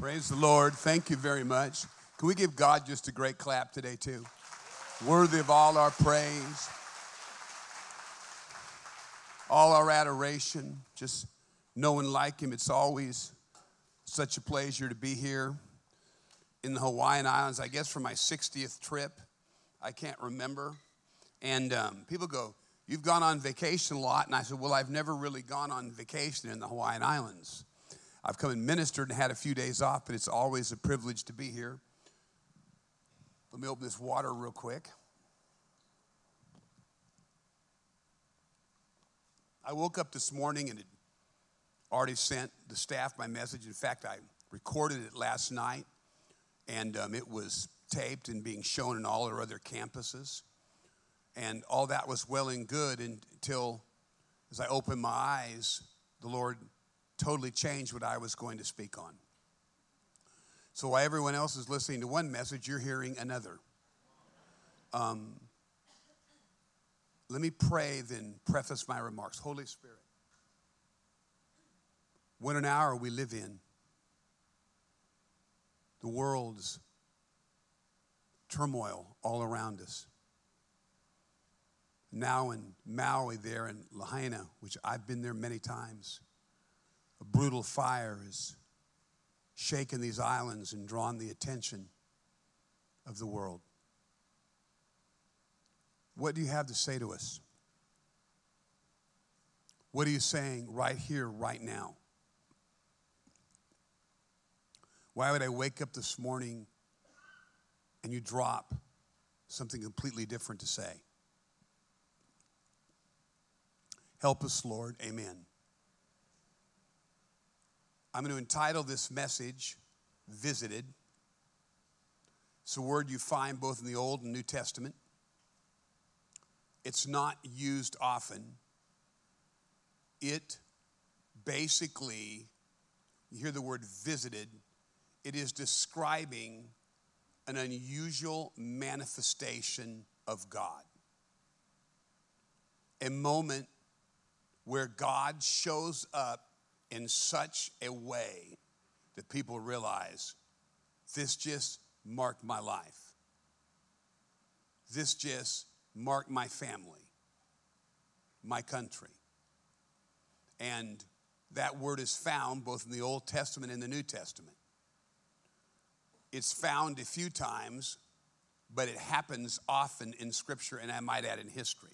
Praise the Lord. Thank you very much. Can we give God just a great clap today, too? Worthy of all our praise, all our adoration. Just no one like Him. It's always such a pleasure to be here in the Hawaiian Islands, I guess for my 60th trip. I can't remember. And um, people go, You've gone on vacation a lot. And I said, Well, I've never really gone on vacation in the Hawaiian Islands. I've come and ministered and had a few days off, but it's always a privilege to be here. Let me open this water real quick. I woke up this morning and had already sent the staff my message. In fact, I recorded it last night, and um, it was taped and being shown in all our other campuses. And all that was well and good until, as I opened my eyes, the Lord totally changed what I was going to speak on. So while everyone else is listening to one message, you're hearing another. Um, let me pray, then preface my remarks. Holy Spirit, what an hour we live in. The world's turmoil all around us. Now in Maui, there in Lahaina, which I've been there many times a brutal fire has shaken these islands and drawn the attention of the world. What do you have to say to us? What are you saying right here, right now? Why would I wake up this morning and you drop something completely different to say? Help us, Lord. Amen. I'm going to entitle this message Visited. It's a word you find both in the Old and New Testament. It's not used often. It basically, you hear the word visited, it is describing an unusual manifestation of God. A moment where God shows up in such a way that people realize this just marked my life. This just marked my family, my country. And that word is found both in the Old Testament and the New Testament. It's found a few times, but it happens often in Scripture, and I might add in history.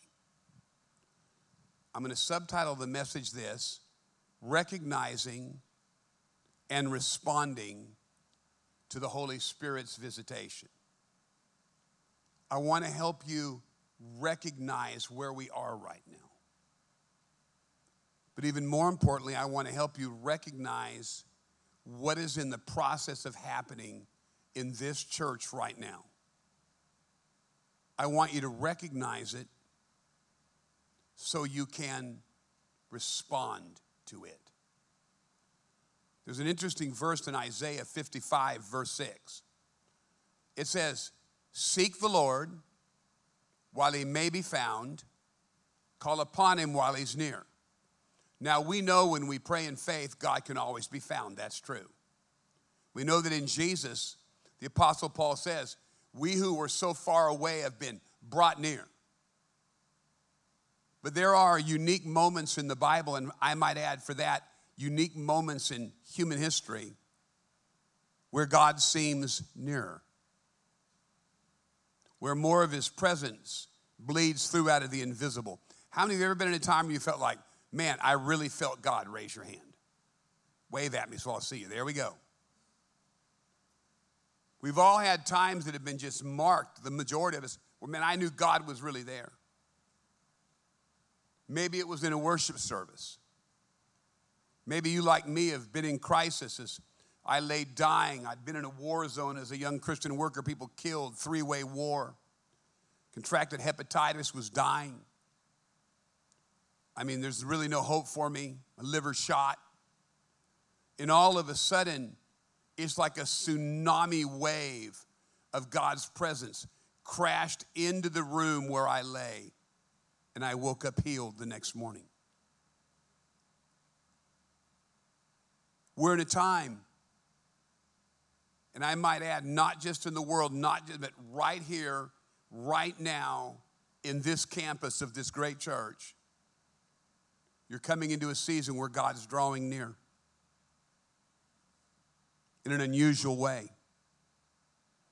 I'm going to subtitle the message this recognizing and responding to the Holy Spirit's visitation. I want to help you recognize where we are right now. But even more importantly, I want to help you recognize what is in the process of happening in this church right now. I want you to recognize it so you can respond to it. There's an interesting verse in Isaiah 55, verse 6. It says, Seek the Lord while he may be found, call upon him while he's near. Now, we know when we pray in faith, God can always be found. That's true. We know that in Jesus, the Apostle Paul says, We who were so far away have been brought near. But there are unique moments in the Bible, and I might add for that, unique moments in human history where God seems nearer, where more of his presence bleeds through out of the invisible. How many of you ever been in a time where you felt like, man, I really felt God? Raise your hand. Wave at me so I'll see you. There we go. We've all had times that have been just marked, the majority of us, where, man, I knew God was really there. Maybe it was in a worship service. Maybe you, like me, have been in crisis as I lay dying. I'd been in a war zone as a young Christian worker, people killed, three way war. Contracted hepatitis, was dying. I mean, there's really no hope for me. My liver shot. And all of a sudden, it's like a tsunami wave of God's presence crashed into the room where I lay and I woke up healed the next morning. We're in a time And I might add, not just in the world, not just, but right here, right now, in this campus of this great church, you're coming into a season where God's drawing near in an unusual way.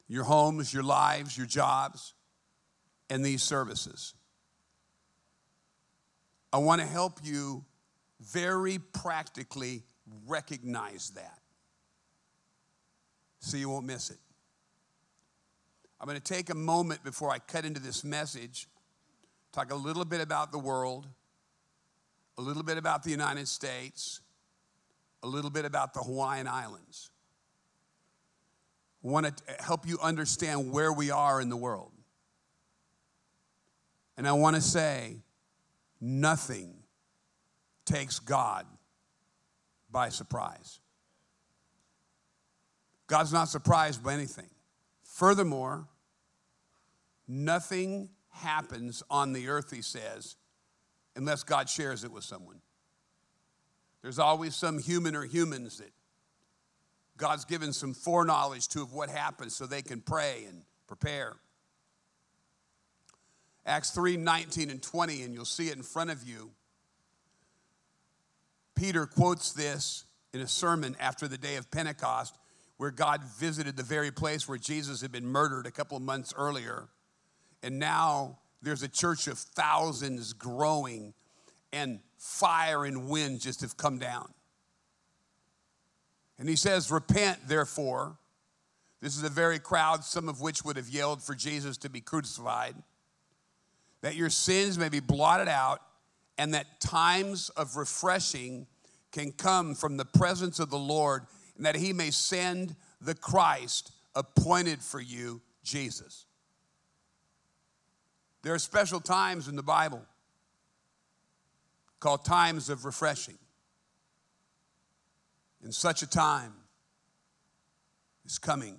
Your homes, your lives, your jobs, and these services. I want to help you very practically recognize that so you won't miss it. I'm going to take a moment before I cut into this message, talk a little bit about the world, a little bit about the United States, a little bit about the Hawaiian Islands. I want to help you understand where we are in the world. And I want to say, nothing takes God by surprise. God's not surprised by anything. Furthermore, nothing happens on the earth, he says, unless God shares it with someone. There's always some human or humans that God's given some foreknowledge to of what happens so they can pray and prepare. Acts 3 19 and 20, and you'll see it in front of you. Peter quotes this in a sermon after the day of Pentecost, where God visited the very place where Jesus had been murdered a couple of months earlier. And now there's a church of thousands growing, and fire and wind just have come down. And he says, Repent, therefore. This is a very crowd, some of which would have yelled for Jesus to be crucified, that your sins may be blotted out, and that times of refreshing can come from the presence of the Lord, and that he may send the Christ appointed for you, Jesus. There are special times in the Bible called times of refreshing. And such a time is coming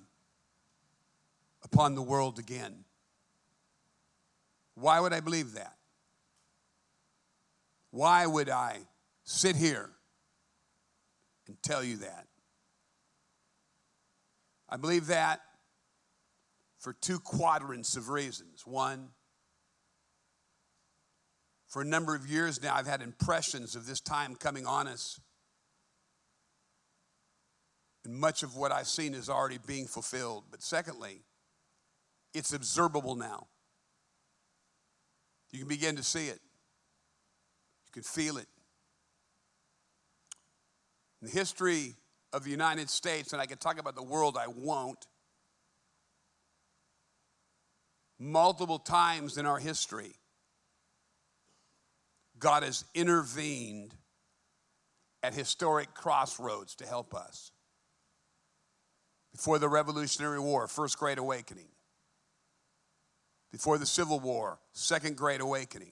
upon the world again. Why would I believe that? Why would I sit here and tell you that? I believe that for two quadrants of reasons. One, for a number of years now, I've had impressions of this time coming on us and much of what I've seen is already being fulfilled. But secondly, it's observable now. You can begin to see it, you can feel it. In the history of the United States, and I can talk about the world, I won't. Multiple times in our history, God has intervened at historic crossroads to help us before the Revolutionary War, First Great Awakening. Before the Civil War, Second Great Awakening.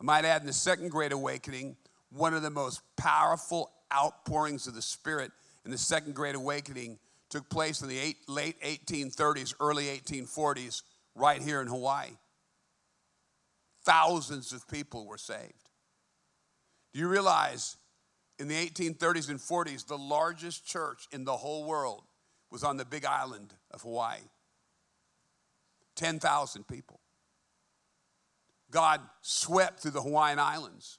I might add, in the Second Great Awakening, one of the most powerful outpourings of the Spirit in the Second Great Awakening took place in the eight, late 1830s, early 1840s, right here in Hawaii. Thousands of people were saved. Do you realize in the 1830s and 40s, the largest church in the whole world was on the big island of Hawaii 10,000 people. God swept through the Hawaiian Islands.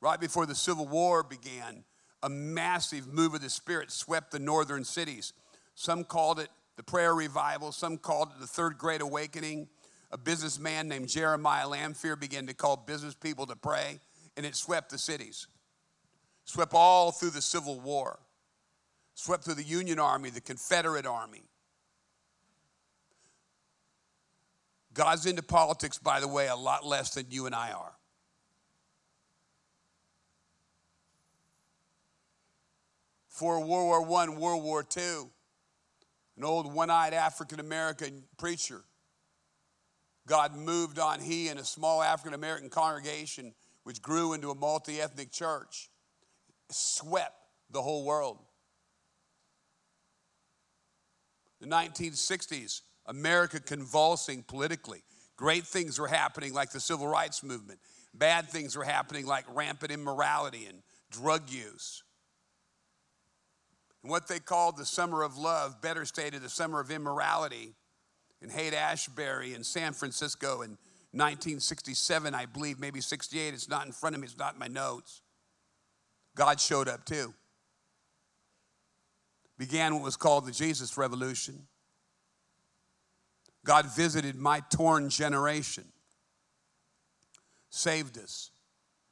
Right before the Civil War began, a massive move of the Spirit swept the northern cities. Some called it the prayer revival, some called it the third great awakening. A businessman named Jeremiah Lanphier began to call business people to pray, and it swept the cities swept all through the Civil War, swept through the Union Army, the Confederate Army. God's into politics, by the way, a lot less than you and I are. For World War I, World War II, an old one eyed African American preacher, God moved on he and a small African American congregation, which grew into a multi ethnic church swept the whole world. The 1960s, America convulsing politically. Great things were happening, like the civil rights movement. Bad things were happening, like rampant immorality and drug use. And what they called the summer of love, better stated, the summer of immorality, in Haight Ashbury in San Francisco in 1967, I believe, maybe 68. It's not in front of me, it's not in my notes. God showed up too. Began what was called the Jesus Revolution. God visited my torn generation, saved us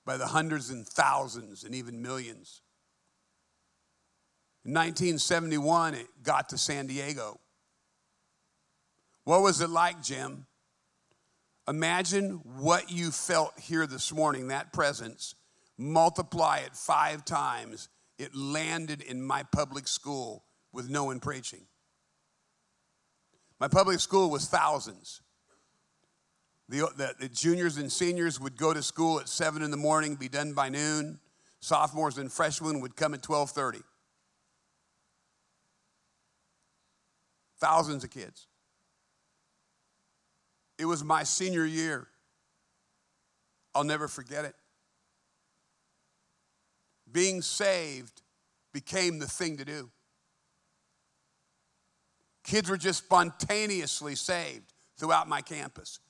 by the hundreds and thousands and even millions. In 1971, it got to San Diego. What was it like, Jim? Imagine what you felt here this morning, that presence. Multiply it five times. It landed in my public school with no one preaching. My public school was thousands. The, the, the, juniors and seniors would go to school at 7 in the morning, be done by noon. Sophomores and freshmen would come at 1230. Thousands of kids. It was my senior year. I'll never forget it. Being saved became the thing to do. Kids were just spontaneously saved throughout my campus.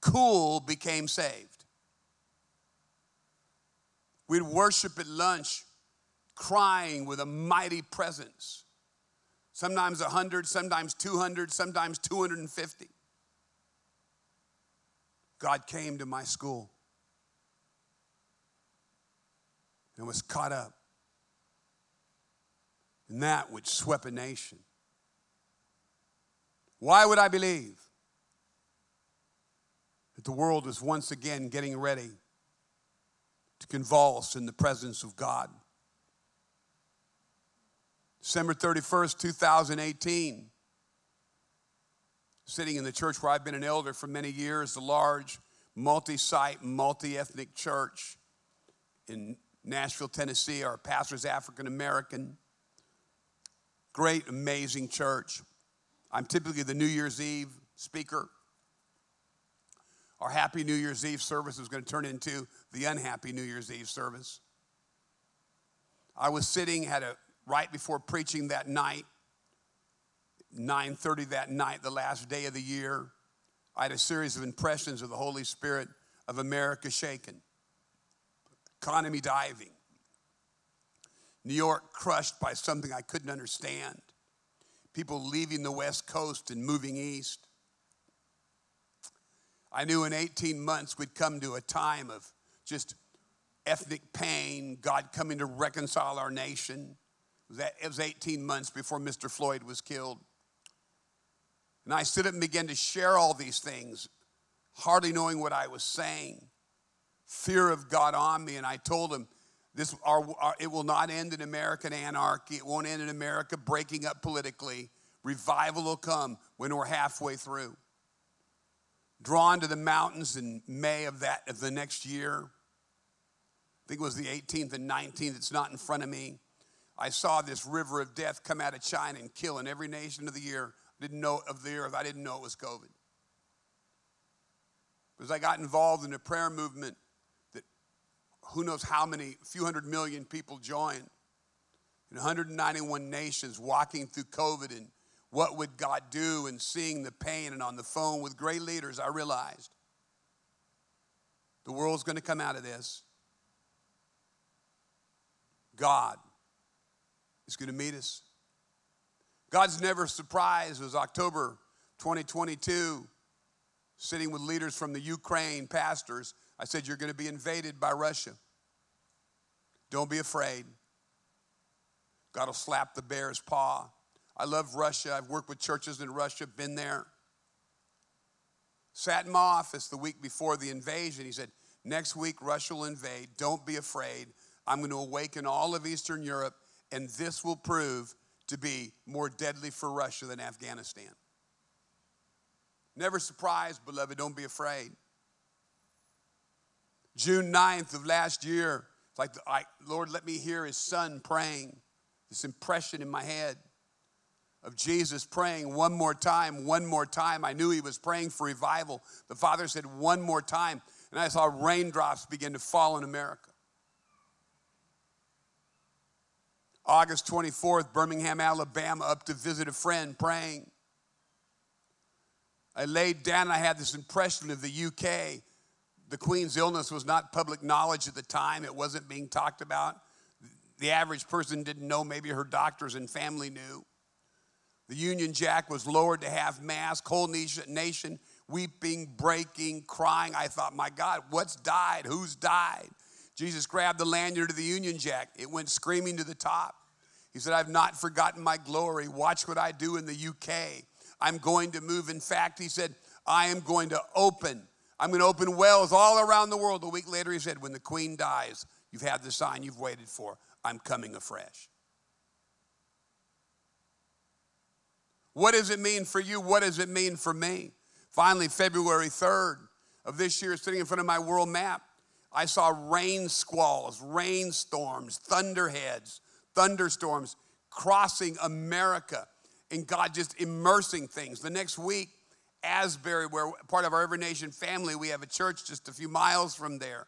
Cool became saved. We'd worship at lunch crying with a mighty presence. Sometimes 100, sometimes 200, sometimes 250. God came to my school and was caught up in that which swept a nation. Why would I believe that the world is once again getting ready to convulse in the presence of God? December 31st, 2018 sitting in the church where I've been an elder for many years, the large, multi site, multi ethnic church in Nashville, Tennessee. Our pastor is African American. Great, amazing church. I'm typically the New Year's Eve speaker. Our happy New Year's Eve service is going to turn into the unhappy New Year's Eve service. I was sitting, had a right before preaching that night, 9:30 that night, the last day of the year, I had a series of impressions of the Holy Spirit of America shaken, economy diving, New York crushed by something I couldn't understand, people leaving the West Coast and moving east. I knew in 18 months we'd come to a time of just ethnic pain, God coming to reconcile our nation. It was 18 months before Mr. Floyd was killed. And I stood up and began to share all these things, hardly knowing what I was saying. Fear of God on me, and I told him, this, our, our, it will not end in American anarchy. It won't end in America breaking up politically. Revival will come when we're halfway through. Drawn to the mountains in May of that of the next year. I think it was the 18th and 19th. It's not in front of me. I saw this river of death come out of China and kill in every nation of the year didn't know of the earth. I didn't know it was COVID. Because I got involved in a prayer movement who knows how many, few hundred million people joined in 191 nations walking through COVID and what would God do and seeing the pain and on the phone with great leaders, I realized the world's going to come out of this. God is going to meet us. God's never surprised. It was October 2022, sitting with leaders from the Ukraine, pastors. I said, You're going to be invaded by Russia. Don't be afraid. God will slap the bear's paw. I love Russia. I've worked with churches in Russia, been there. Sat in my office the week before the invasion. He said, Next week, Russia will invade. Don't be afraid. I'm going to awaken all of Eastern Europe, and this will prove to be more deadly for Russia than Afghanistan. Never surprised, beloved, don't be afraid. June 9th of last year, it's like, I, Lord, let me hear his son praying. This impression in my head of Jesus praying one more time, one more time. I knew he was praying for revival. The Father said, one more time. And I saw raindrops begin to fall in America. August 24th, Birmingham, Alabama, up to visit a friend praying. I laid down, I had this impression of the UK. The Queen's illness was not public knowledge at the time, it wasn't being talked about. The average person didn't know, maybe her doctors and family knew. The Union Jack was lowered to half mast, whole nation weeping, breaking, crying. I thought, my God, what's died? Who's died? Jesus grabbed the lanyard of the Union Jack. It went screaming to the top. He said, I've not forgotten my glory. Watch what I do in the UK. I'm going to move. In fact, he said, I am going to open. I'm going to open wells all around the world. A week later, he said, When the queen dies, you've had the sign you've waited for. I'm coming afresh. What does it mean for you? What does it mean for me? Finally, February 3rd of this year, sitting in front of my world map, I saw rain squalls, rainstorms, thunderheads, thunderstorms crossing America, and God just immersing things. The next week, Asbury, where part of our Every Nation family, we have a church just a few miles from there.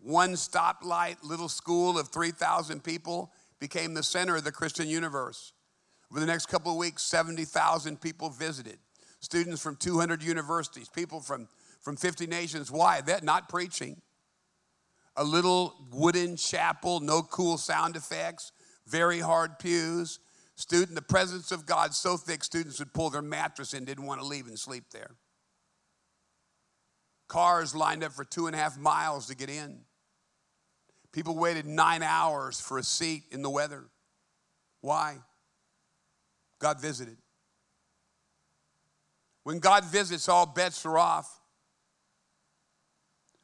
One stoplight, little school of 3,000 people became the center of the Christian universe. Over the next couple of weeks, 70,000 people visited. Students from 200 universities, people from, from 50 nations. Why? That not preaching. A little wooden chapel, no cool sound effects, very hard pews. Student, the presence of God so thick, students would pull their mattress in, didn't want to leave and sleep there. Cars lined up for two and a half miles to get in. People waited nine hours for a seat in the weather. Why? God visited. When God visits, all bets are off.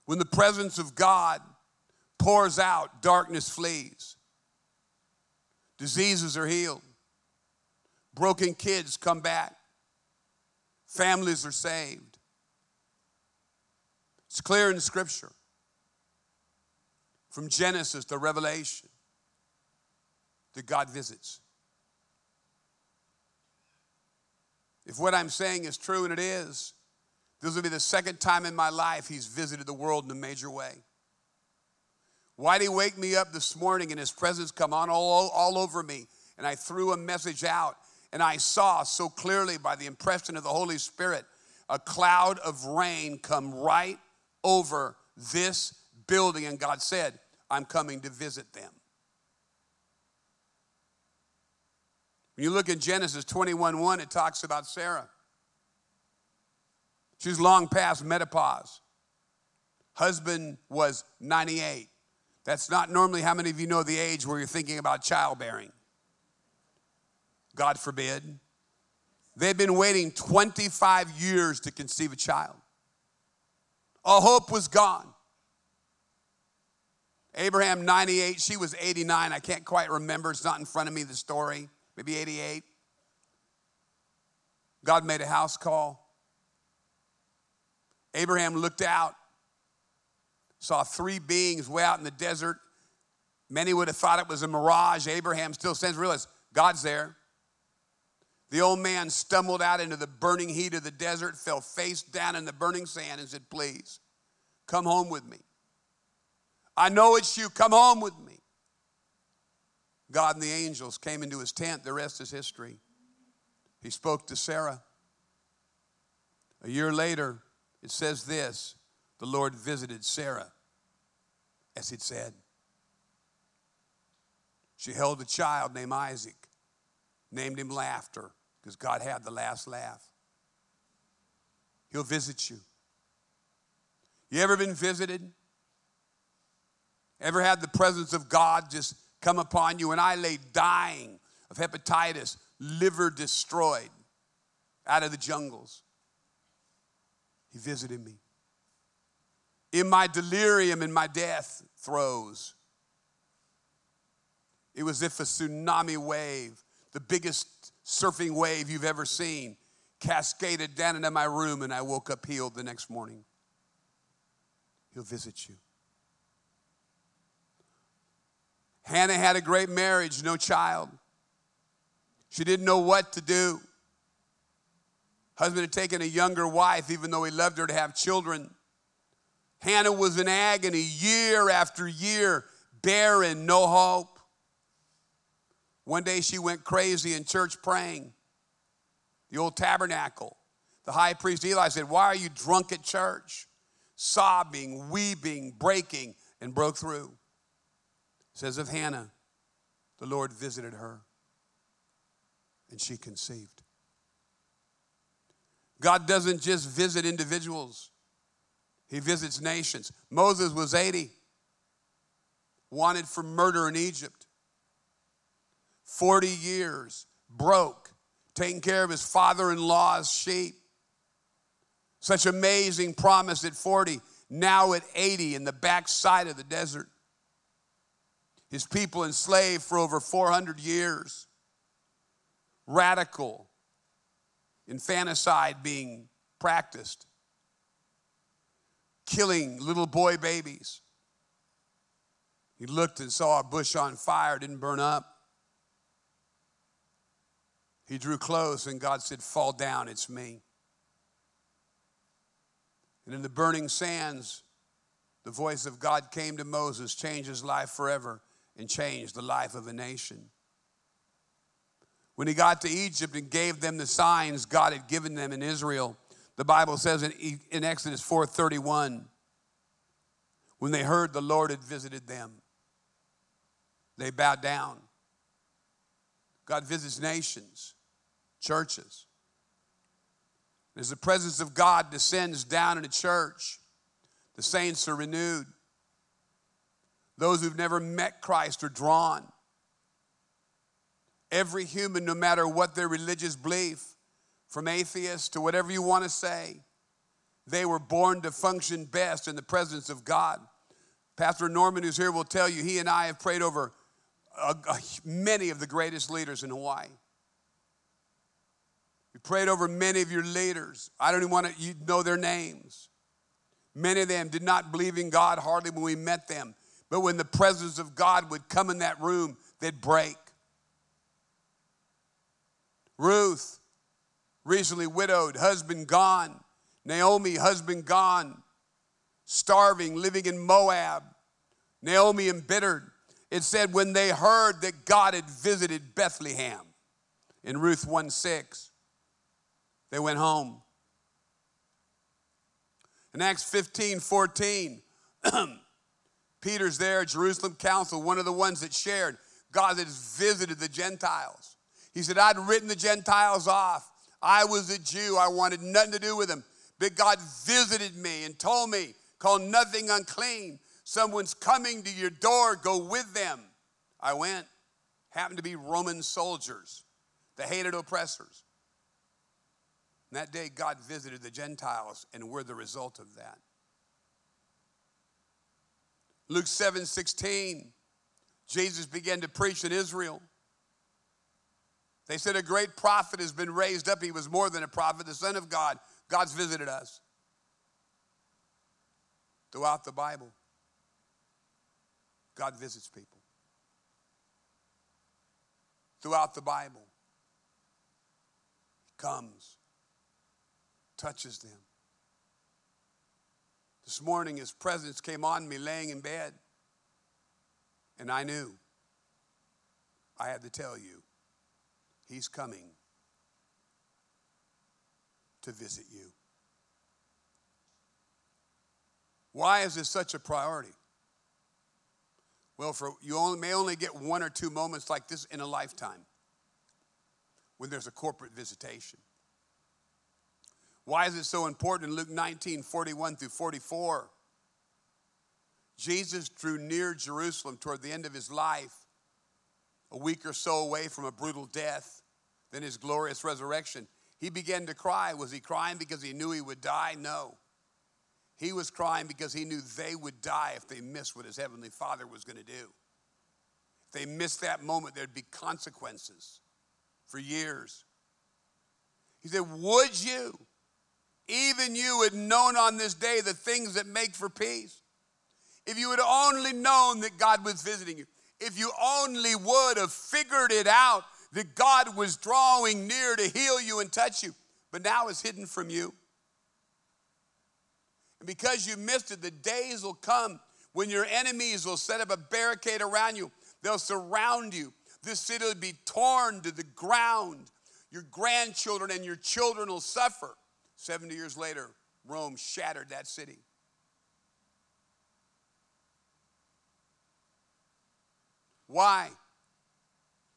When the presence of God pours out, darkness flees. Diseases are healed. Broken kids come back. Families are saved. It's clear in Scripture from Genesis to Revelation that God visits. If what I'm saying is true, and it is, this will be the second time in my life he's visited the world in a major way. Why'd he wake me up this morning and his presence come on all, all over me? And I threw a message out, and I saw so clearly by the impression of the Holy Spirit a cloud of rain come right over this building. And God said, I'm coming to visit them. When you look in Genesis 21 1, it talks about Sarah. She's long past menopause. Husband was 98. That's not normally how many of you know the age where you're thinking about childbearing. God forbid. They've been waiting 25 years to conceive a child. All hope was gone. Abraham, 98, she was 89. I can't quite remember. It's not in front of me, the story maybe 88. God made a house call. Abraham looked out, saw three beings way out in the desert. Many would have thought it was a mirage. Abraham still sends, realize God's there. The old man stumbled out into the burning heat of the desert, fell face down in the burning sand, and said, Please, come home with me. I know it's you. Come home with me. God and the angels came into his tent. The rest is history. He spoke to Sarah. A year later, it says this the Lord visited Sarah, as he'd said. She held a child named Isaac, named him Laughter, because God had the last laugh. He'll visit you. You ever been visited? Ever had the presence of God just come upon you, and I lay dying of hepatitis, liver destroyed, out of the jungles. He visited me. In my delirium, in my death throes, it was if a tsunami wave, the biggest surfing wave you've ever seen, cascaded down into my room, and I woke up healed the next morning. He'll visit you. Hannah had a great marriage, no child. She didn't know what to do. Husband had taken a younger wife, even though he loved her to have children. Hannah was in agony year after year, barren, no hope. One day she went crazy in church praying. The old tabernacle. The high priest Eli said, Why are you drunk at church? Sobbing, weeping, breaking, and broke through. It says of Hannah, the Lord visited her and she conceived. God doesn't just visit individuals, He visits nations. Moses was 80, wanted for murder in Egypt. 40 years, broke, taking care of his father in law's sheep. Such amazing promise at 40, now at 80 in the backside of the desert. His people enslaved for over 400 years. Radical infanticide being practiced, killing little boy babies. He looked and saw a bush on fire, didn't burn up. He drew close, and God said, Fall down, it's me. And in the burning sands, the voice of God came to Moses, changed his life forever, and changed the life of a nation. When he got to Egypt and gave them the signs God had given them in Israel, the Bible says in, in Exodus 4:31, when they heard the Lord had visited them, they bowed down. God visits nations, churches. As the presence of God descends down in a church, the saints are renewed. Those who've never met Christ are drawn. Every human, no matter what their religious belief, from atheist to whatever you want to say, they were born to function best in the presence of God. Pastor Norman, who's here, will tell you he and I have prayed over many of the greatest leaders in Hawaii. Prayed over many of your leaders. I don't even want to you know their names. Many of them did not believe in God hardly when we met them. But when the presence of God would come in that room, they'd break. Ruth, recently widowed, husband gone. Naomi, husband gone, starving, living in Moab. Naomi embittered. It said when they heard that God had visited Bethlehem in Ruth 1 6, they went home. In Acts 15 14, Peter's there, Jerusalem Council, one of the ones that shared. God has visited the Gentiles. He said, I'd written the Gentiles off. I was a Jew. I wanted nothing to do with them. But God visited me and told me, call nothing unclean. Someone's coming to your door, go with them. I went. Happened to be Roman soldiers, the hated oppressors. And that day, God visited the Gentiles, and we're the result of that. Luke 7 16, Jesus began to preach in Israel. They said a great prophet has been raised up. He was more than a prophet, the Son of God. God's visited us throughout the Bible. God visits people. Throughout the Bible, He comes, touches them. This morning, His presence came on me laying in bed, and I knew I had to tell you He's coming to visit you. Why is this such a priority? Well, for you only, may only get one or two moments like this in a lifetime when there's a corporate visitation. Why is it so important in Luke 19, 41 through 44? Jesus drew near Jerusalem toward the end of his life a week or so away from a brutal death, then his glorious resurrection. He began to cry. Was he crying because he knew he would die? No. He was crying because he knew they would die if they missed what his heavenly father was going to do. If they missed that moment, there'd be consequences for years. He said, Would you, even you, had known on this day the things that make for peace? If you had only known that God was visiting you, if you only would have figured it out that God was drawing near to heal you and touch you, but now it's hidden from you. And because you missed it, the days will come when your enemies will set up a barricade around you. They'll surround you. This city will be torn to the ground. Your grandchildren and your children will suffer. 70 years later, Rome shattered that city. Why?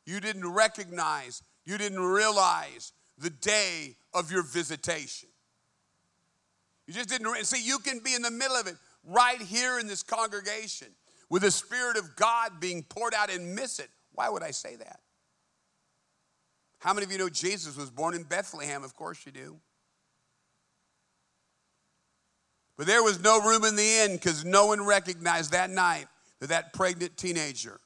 You didn't recognize, you didn't realize the day of your visitation. You just didn't see. You can be in the middle of it right here in this congregation with the Spirit of God being poured out and miss it. Why would I say that? How many of you know Jesus was born in Bethlehem? Of course you do. But there was no room in the inn because no one recognized that night that that pregnant teenager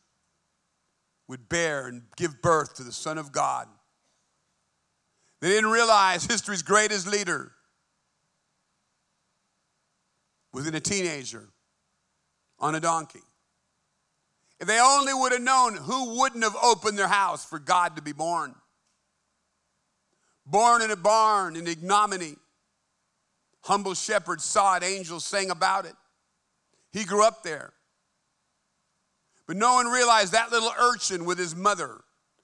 would bear and give birth to the Son of God. They didn't realize history's greatest leader was in a teenager on a donkey. If they only would have known who wouldn't have opened their house for God to be born. Born in a barn in ignominy. Humble shepherds saw it, angels sang about it. He grew up there. But no one realized that little urchin with his mother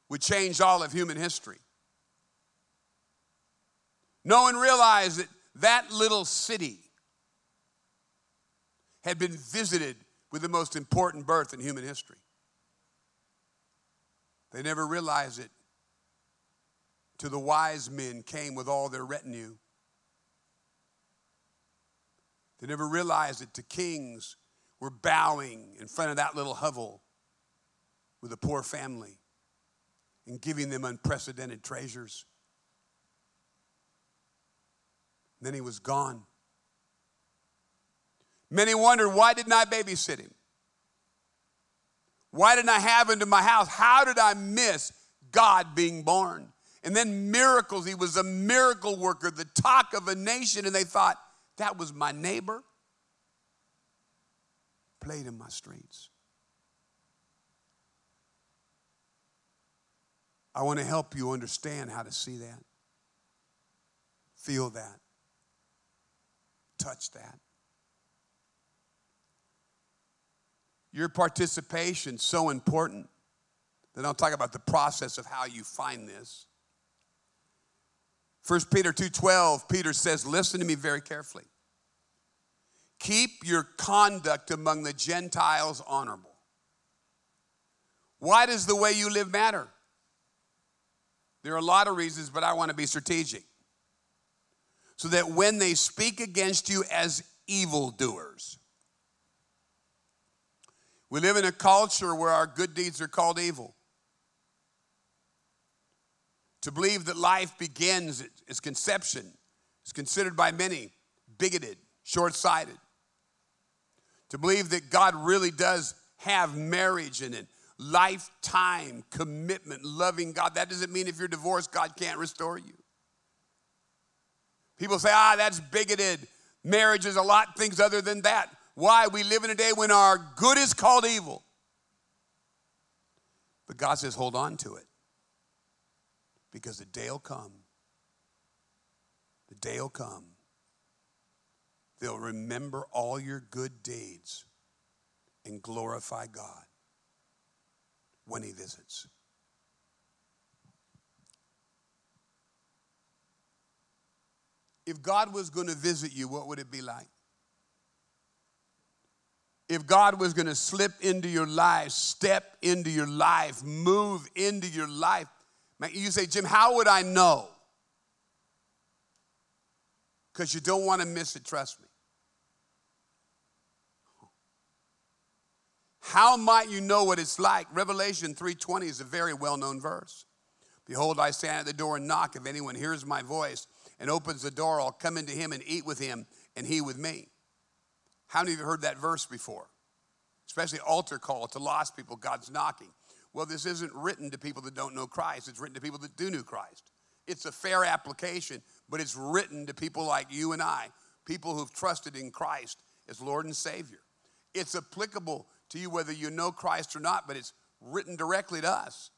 would change all of human history. No one realized that that little city had been visited with the most important birth in human history. They never realized it till the wise men came with all their retinue. They never realized that to kings were bowing in front of that little hovel with a poor family and giving them unprecedented treasures. Then he was gone. Many wondered, why didn't I babysit him? Why didn't I have him to my house? How did I miss God being born? And then miracles. He was a miracle worker, the talk of a nation. And they thought, that was my neighbor. Played in my streets. I want to help you understand how to see that, feel that, touch that. Your participation so important. that I'll talk about the process of how you find this. 1 Peter 2:12, Peter says, "Listen to me very carefully. Keep your conduct among the Gentiles honorable." Why does the way you live matter? There are a lot of reasons, but I want to be strategic. So that when they speak against you as evildoers, we live in a culture where our good deeds are called evil. To believe that life begins at its conception is considered by many bigoted, short sighted. To believe that God really does have marriage in it, lifetime commitment, loving God, that doesn't mean if you're divorced, God can't restore you. People say, ah, that's bigoted. Marriage is a lot things other than that. Why? We live in a day when our good is called evil. But God says, hold on to it. Because the day will come. The day will come. They'll remember all your good deeds and glorify God when He visits. If God was going to visit you, what would it be like? if God was going to slip into your life, step into your life, move into your life, you say, Jim, how would I know? Because you don't want to miss it, trust me. How might you know what it's like? Revelation 3:20 is a very well-known verse. Behold, I stand at the door and knock. If anyone hears my voice and opens the door, I'll come into him and eat with him, and he with me. How many of you heard that verse before? Especially altar call to lost people, God's knocking. Well, this isn't written to people that don't know Christ, it's written to people that do know Christ. It's a fair application, but it's written to people like you and I, people who've trusted in Christ as Lord and Savior. It's applicable to you whether you know Christ or not, but it's written directly to us.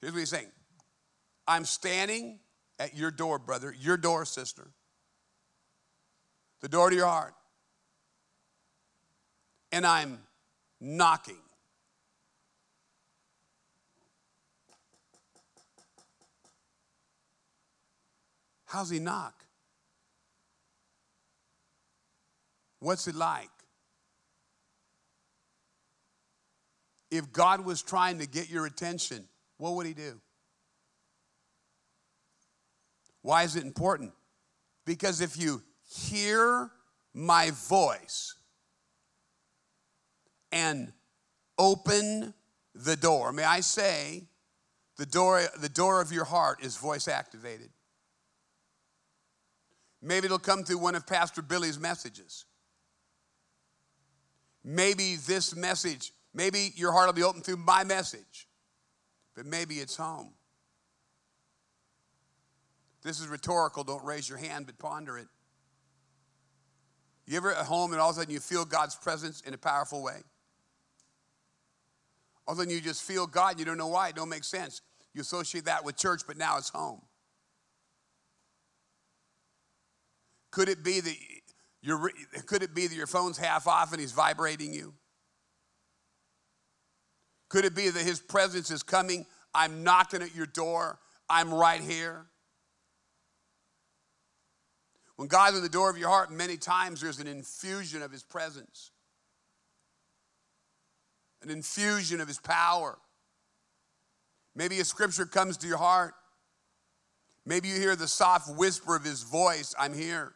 Here's what he's saying I'm standing at your door, brother, your door, sister, the door to your heart and I'm knocking. How's he knock? What's it like? If God was trying to get your attention, what would he do? Why is it important? Because if you hear my voice and open the door, may I say, the door, the door of your heart is voice activated. Maybe it'll come through one of Pastor Billy's messages. Maybe this message, maybe your heart will be open through my message, but maybe it's home. This is rhetorical, don't raise your hand, but ponder it. You ever at home and all of a sudden you feel God's presence in a powerful way? All of a sudden you just feel God, and you don't know why, it don't make sense. You associate that with church, but now it's home. Could it be that your, could it be that your phone's half off and he's vibrating you? Could it be that his presence is coming? I'm knocking at your door. I'm right here. When God's in the door of your heart, many times there's an infusion of his presence, an infusion of his power. Maybe a scripture comes to your heart. Maybe you hear the soft whisper of his voice, I'm here.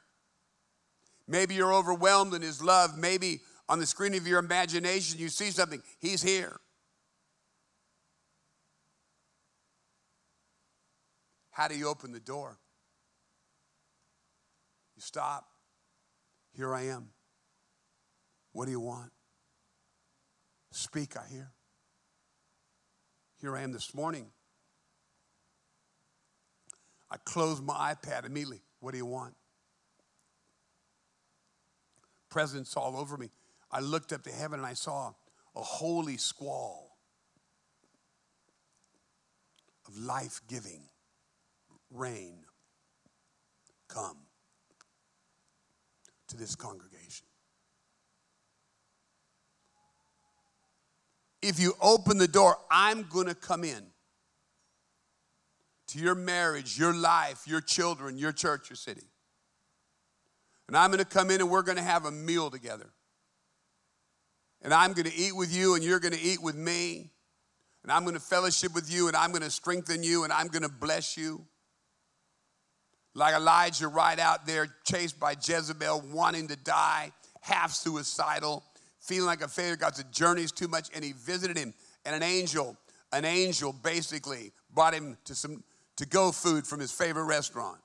Maybe you're overwhelmed in His love. Maybe on the screen of your imagination you see something. He's here. How do you open the door? You stop. Here I am. What do you want? Speak, I hear. Here I am this morning. I close my iPad immediately. What do you want? Presence all over me. I looked up to heaven and I saw a holy squall of life giving rain come to this congregation. If you open the door, I'm going to come in to your marriage, your life, your children, your church, your city. And I'm going to come in and we're going to have a meal together. And I'm going to eat with you and you're going to eat with me. And I'm going to fellowship with you and I'm going to strengthen you and I'm going to bless you. Like Elijah, right out there, chased by Jezebel, wanting to die, half suicidal, feeling like a failure. God's journey's too much. And he visited him. And an angel, an angel basically brought him to some to go food from his favorite restaurant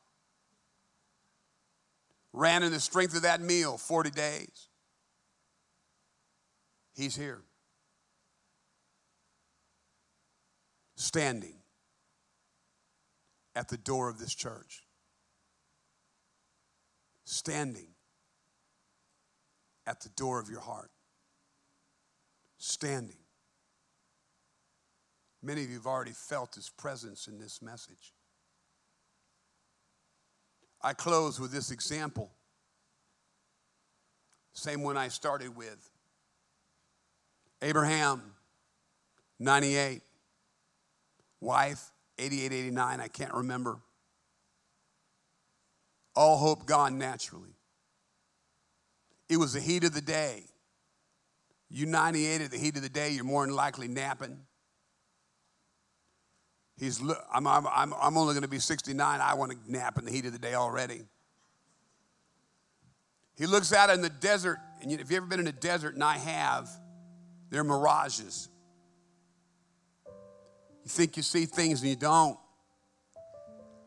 ran in the strength of that meal 40 days. He's here. Standing at the door of this church. Standing at the door of your heart. Standing. Many of you have already felt his presence in this message. I close with this example. Same one I started with. Abraham, 98. Wife, 88, 89, I can't remember. All hope gone naturally. It was the heat of the day. You 98 at the heat of the day, you're more than likely napping. He's, I'm, I'm, I'm only going to be 69. I want to nap in the heat of the day already. He looks out in the desert, and if you've ever been in a desert, and I have, there are mirages. You think you see things and you don't.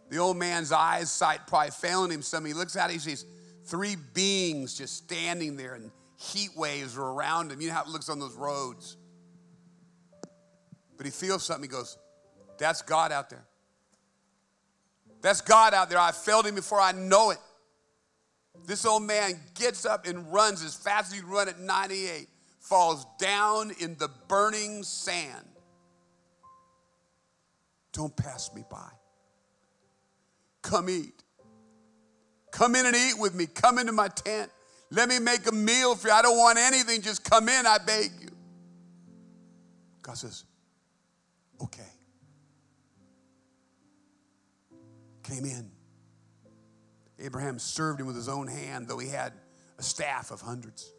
The old man's eyesight probably failing him some. He looks out, he sees three beings just standing there, and heat waves are around him. You know how it looks on those roads. But he feels something. He goes, that's God out there. That's God out there. I felt him before I know it. This old man gets up and runs as fast as he run at 98, falls down in the burning sand. Don't pass me by. Come eat. Come in and eat with me. Come into my tent. Let me make a meal for you. I don't want anything. Just come in, I beg you. God says, okay. Came in, Abraham served him with his own hand, though he had a staff of hundreds.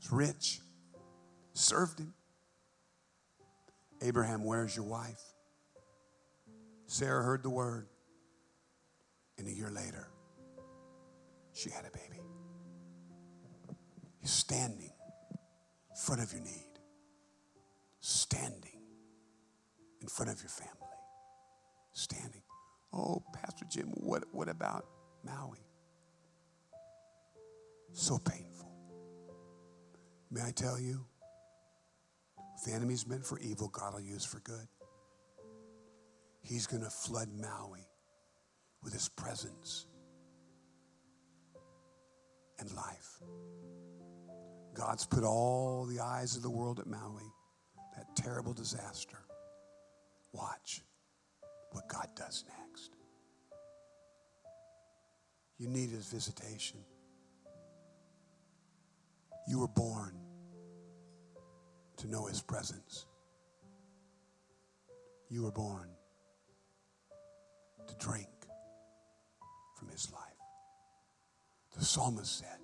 He was rich. Served him. Abraham, where's your wife? Sarah heard the word. And a year later, she had a baby. He's standing in front of your need, standing in front of your family, standing. Oh, Pastor Jim, what, what about Maui? So painful. May I tell you, if the enemy's meant for evil, God will use for good. He's going to flood Maui with his presence and life. God's put all the eyes of the world at Maui, that terrible disaster. Watch what God does next. You need his visitation. You were born to know his presence. You were born to drink from his life. The psalmist said,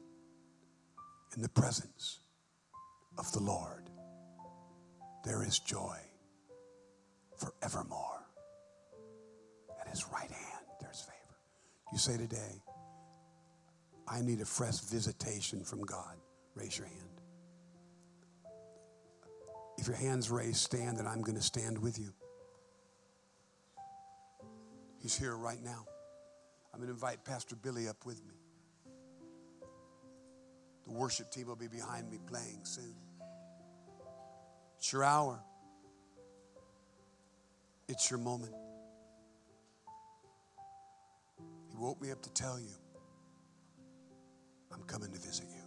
In the presence of the Lord, there is joy forevermore. His right hand, there's favor. You say today, I need a fresh visitation from God. Raise your hand. If your hand's raised, stand, and I'm going to stand with you. He's here right now. I'm going to invite Pastor Billy up with me. The worship team will be behind me playing soon. It's your hour, it's your moment. Woke me up to tell you, I'm coming to visit you.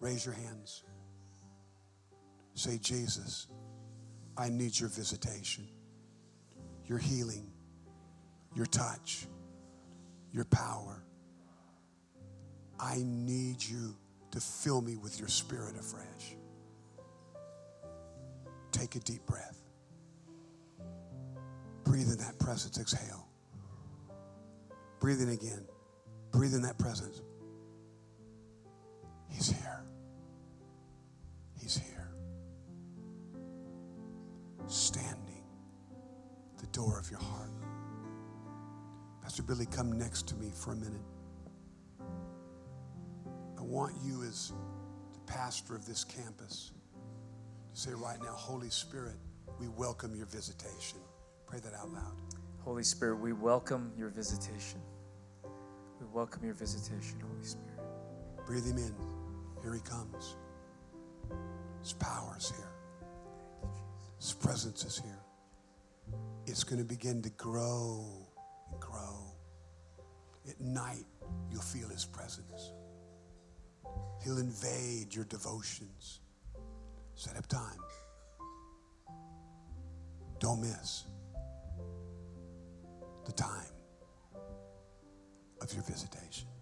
Raise your hands. Say, Jesus, I need your visitation, your healing, your touch, your power. I need you to fill me with your spirit afresh. Take a deep breath. Breathe in that presence. Exhale. Breathe in again. Breathe in that presence. He's here. He's here. Standing the door of your heart. Pastor Billy, come next to me for a minute. I want you, as the pastor of this campus, to say right now, Holy Spirit, we welcome your visitation. Pray that out loud. Holy Spirit, we welcome your visitation. We welcome your visitation, Holy Spirit. Breathe him in. Here he comes. His power is here. His presence is here. It's going to begin to grow and grow. At night, you'll feel his presence. He'll invade your devotions. Set up time. Don't miss the time of your visitation.